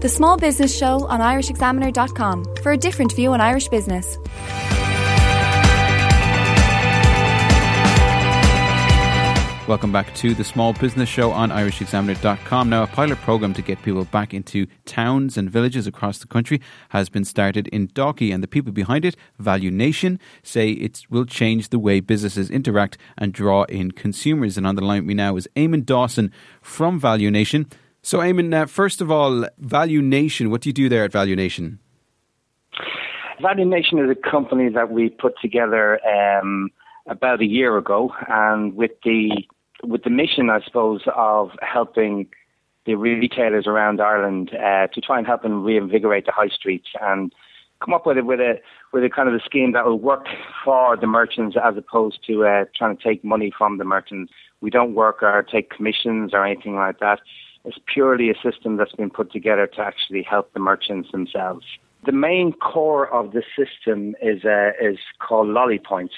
The Small Business Show on IrishExaminer.com for a different view on Irish business. Welcome back to the Small Business Show on IrishExaminer.com. Now, a pilot program to get people back into towns and villages across the country has been started in Dalkey, and the people behind it, Value Nation, say it will change the way businesses interact and draw in consumers. And on the line with me now is Eamon Dawson from Value Nation. So, Eamon, uh, first of all, Value Nation, what do you do there at Value Nation? Value Nation is a company that we put together um, about a year ago, and with the with the mission, I suppose, of helping the retailers around Ireland uh, to try and help them reinvigorate the high streets and come up with a with a with a kind of a scheme that will work for the merchants as opposed to uh, trying to take money from the merchants. We don't work or take commissions or anything like that. It's purely a system that's been put together to actually help the merchants themselves. The main core of the system is uh, is called Lolly Points.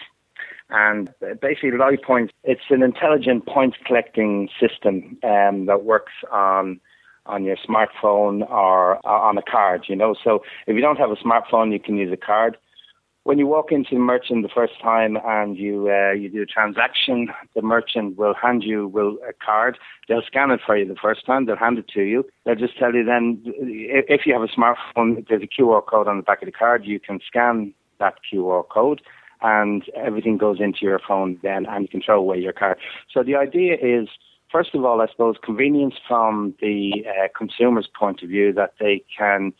And basically, Lolly Points, it's an intelligent point collecting system um, that works on on your smartphone or on a card, you know. So if you don't have a smartphone, you can use a card. When you walk into the merchant the first time and you uh, you do a transaction, the merchant will hand you will a card. They'll scan it for you the first time. They'll hand it to you. They'll just tell you then if you have a smartphone, there's a QR code on the back of the card. You can scan that QR code and everything goes into your phone then and you can throw away your card. So the idea is, first of all, I suppose convenience from the uh, consumer's point of view that they can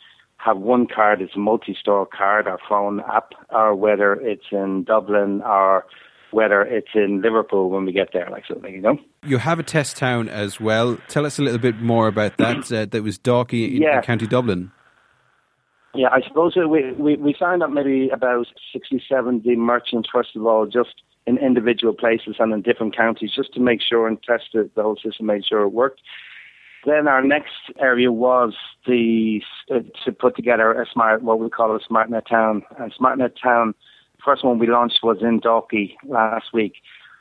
have one card, it's a multi-store card or phone app, or whether it's in Dublin or whether it's in Liverpool when we get there, like something, you know. You have a test town as well. Tell us a little bit more about that. Uh, that was Dalkey in, Yeah. in County Dublin. Yeah, I suppose we, we, we signed up maybe about 60, 70 merchants, first of all, just in individual places and in different counties, just to make sure and test it, the whole system, make sure it worked. Then our next area was the uh, to put together a smart, what we call a SmartNet town. And SmartNet town, first one we launched was in Dalkey last week,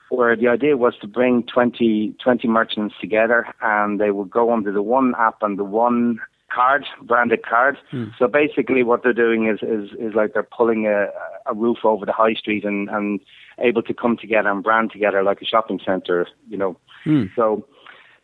where the idea was to bring 20, 20 merchants together, and they would go under the one app and the one card, branded card. So basically, what they're doing is is, is like they're pulling a, a roof over the high street and and able to come together and brand together like a shopping centre, you know. So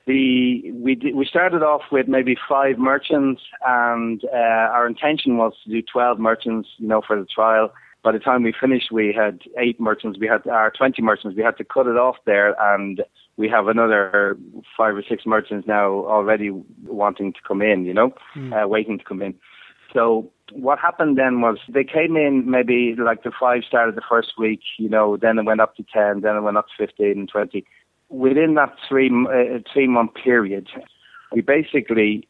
the we did, we started off with maybe five merchants, and uh, our intention was to do twelve merchants, you know, for the trial. By the time we finished, we had eight merchants. We had our twenty merchants. We had to cut it off there, and we have another five or six merchants now already wanting to come in. You know, uh, waiting to come in. So what happened then was they came in maybe like the five started the first week, you know, then it went up to 10, then it went up to 15 and 20 within that three uh, three month period, we basically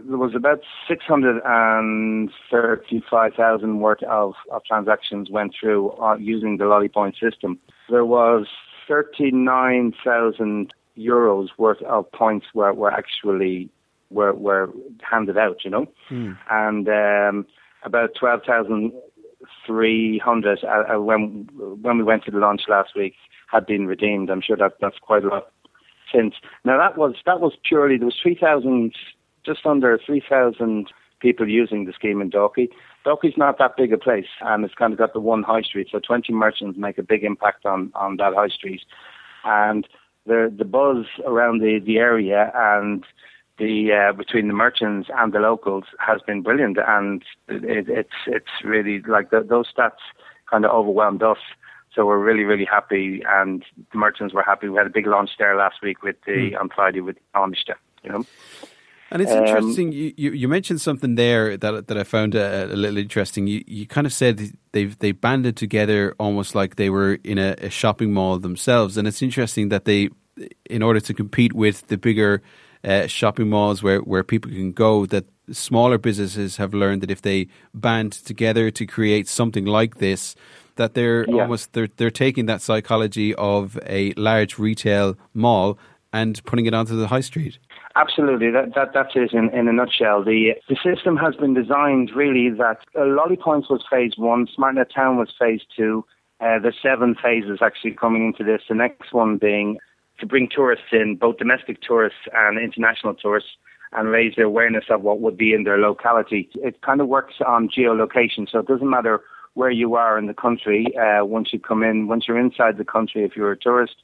there was about six hundred and thirty five thousand worth of, of transactions went through uh, using the Lollypoint system. There was thirty nine thousand euros worth of points were, were actually were were handed out, you know, mm. and um, about twelve thousand 300 uh, uh, when when we went to the launch last week had been redeemed. I'm sure that that's quite a lot since. Now that was that was purely there was 3,000 just under 3,000 people using the scheme in Dalkey. Dalkey's not that big a place, and it's kind of got the one high street, so 20 merchants make a big impact on on that high street, and the the buzz around the the area and the uh, between the merchants and the locals has been brilliant, and it, it's it's really like the, those stats kind of overwhelmed us. So we're really really happy, and the merchants were happy. We had a big launch there last week with the on Friday with Amistad, you know. And it's Um, interesting. You, you, you mentioned something there that that I found uh, a, little interesting. You you kind of said they've they banded together almost like they were in a, a shopping mall themselves, and it's interesting that they, in order to compete with the bigger uh, shopping malls where, where people can go that smaller businesses have learned that if they band together to create something like this, that they're yeah. almost they're they're taking that psychology of a large retail mall and putting it onto the high street. Absolutely, that, that that's it in, in a nutshell. The the system has been designed really that uh, Lolly Points was phase one, SmartNet Town was phase two. Uh, there's seven phases actually coming into this. The next one being to bring tourists in, both domestic tourists and international tourists, and raise the awareness of what would be in their locality. It kind of works on geolocation, so it doesn't matter where you are in the country. Uh, once you come in, once you're inside the country, if you're a tourist,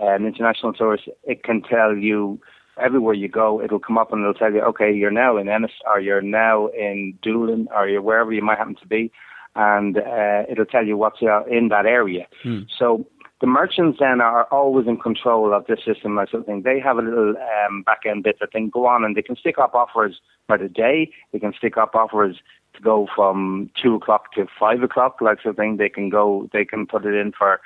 uh, an international tourist, it can tell you everywhere you go. It'll come up and it'll tell you, okay, you're now in Ennis, or you're now in Doolin, or you're wherever you might happen to be, and uh, it'll tell you what's uh, in that area. Hmm. So the merchants then are always in control of the system or something. They have a little um, back end bit that can go on and they can stick up offers by the day. They can stick up offers to go from two o'clock to five o'clock, like something. They can go, they can put it in for,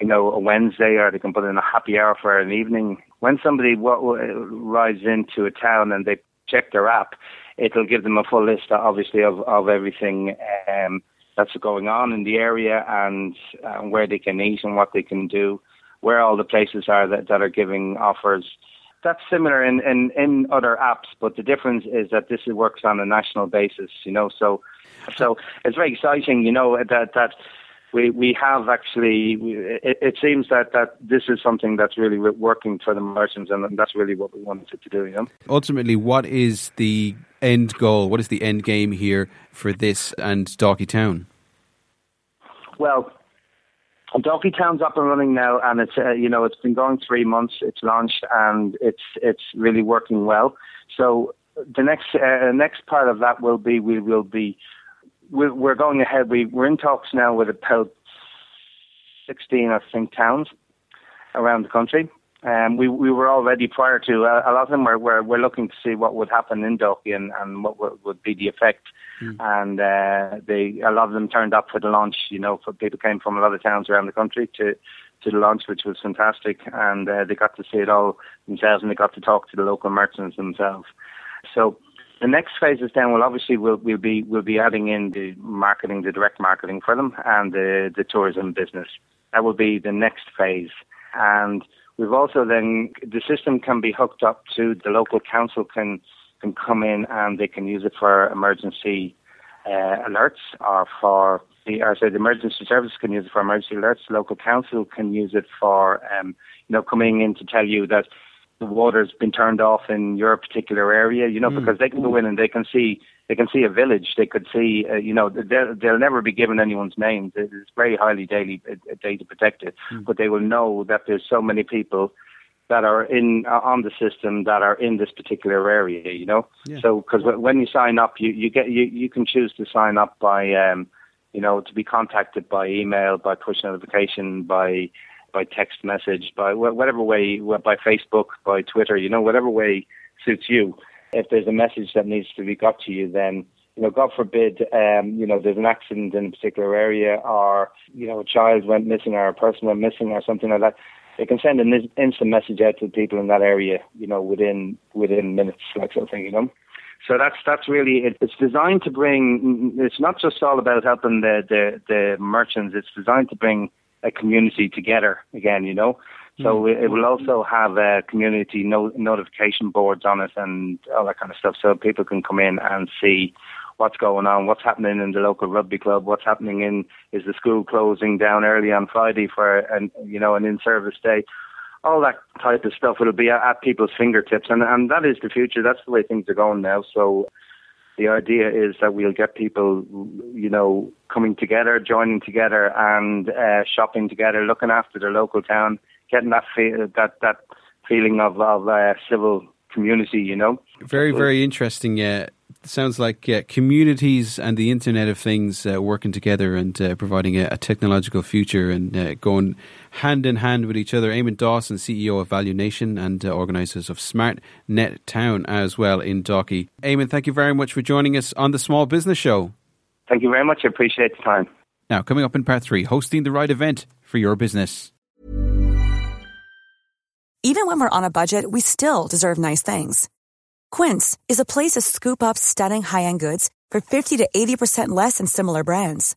you know, a Wednesday or they can put in a happy hour for an evening. When somebody w- rides into a town and they check their app, it'll give them a full list, obviously, of, of everything. Um, that's going on in the area and, and where they can eat and what they can do, where all the places are that, that are giving offers. That's similar in, in, in other apps, but the difference is that this works on a national basis, you know. So, so it's very exciting, you know, that that we we have actually. It, it seems that that this is something that's really working for the merchants, and that's really what we wanted to do. You know. Ultimately, what is the end goal? What is the end game here for this and Dalkey Town? Well, Dalkey Town's up and running now, and it's uh, you know it's been going three months. It's launched and it's it's really working well. So the next uh, next part of that will be we will be we're, we're going ahead. We we're in talks now with about sixteen I think towns around the country um, we we were already prior to uh, a lot of them were, were were looking to see what would happen in Dalkey and, and what would, would be the effect, mm. and uh, they a lot of them turned up for the launch. You know, for people came from a lot of towns around the country to to the launch, which was fantastic, and uh, they got to see it all themselves, and they got to talk to the local merchants themselves. So the next phases then will obviously will will be we'll be adding in the marketing, the direct marketing for them, and the the tourism business. That will be the next phase, and We've also then the system can be hooked up to the local council can can come in and they can use it for emergency uh, alerts or for the or sorry, the emergency service can use it for emergency alerts. Local council can use it for um, you know coming in to tell you that the water's been turned off in your particular area. You know mm. because they can go in and they can see they can see a village. They could see, uh, you know, they'll, they'll never be given anyone's names. It's very highly daily uh, data protected, mm. but they will know that there's so many people that are in uh, on the system that are in this particular area. You know, yeah. so because when you sign up, you you get you you can choose to sign up by, um, you know, to be contacted by email, by push notification, by by text message, by whatever way, by Facebook, by Twitter. You know, whatever way suits you if there's a message that needs to be got to you, then you know, God forbid, um, you know, there's an accident in a particular area, or you know, a child went missing, or a person went missing, or something like that. They can send an instant message out to people in that area, you know, within within minutes, like something, you know. So that's that's really it, it's designed to bring. It's not just all about helping the the the merchants. It's designed to bring a community together again, you know. So mm. it will also have uh, community no- notification boards on it and all that kind of stuff, so people can come in and see what's going on, what's happening in the local rugby club, what's happening in is the school closing down early on Friday for an you know an in-service day, all that type of stuff. It'll be at, at people's fingertips, and and that is the future. That's the way things are going now. So the idea is that we'll get people, you know, coming together, joining together, and uh, shopping together, looking after their local town getting that that that feeling of of uh, civil community. You know, very very interesting. Yeah, sounds like uh, communities and the Internet of Things uh, working together and uh, providing a, a, technological future and uh, going hand in hand with each other. Eamon Dawson, CEO of Value Nation and uh, organisers of Smart Net Town as well in Dalkey. Eamon, thank you very much for joining us on the Small Business Show. Thank you very much. I appreciate the time. Now, coming up in part three, hosting the right event for your business. Even when we're on a budget, we still deserve nice things. Quince is a place to scoop up stunning high-end goods for 50 to 80% less than similar brands.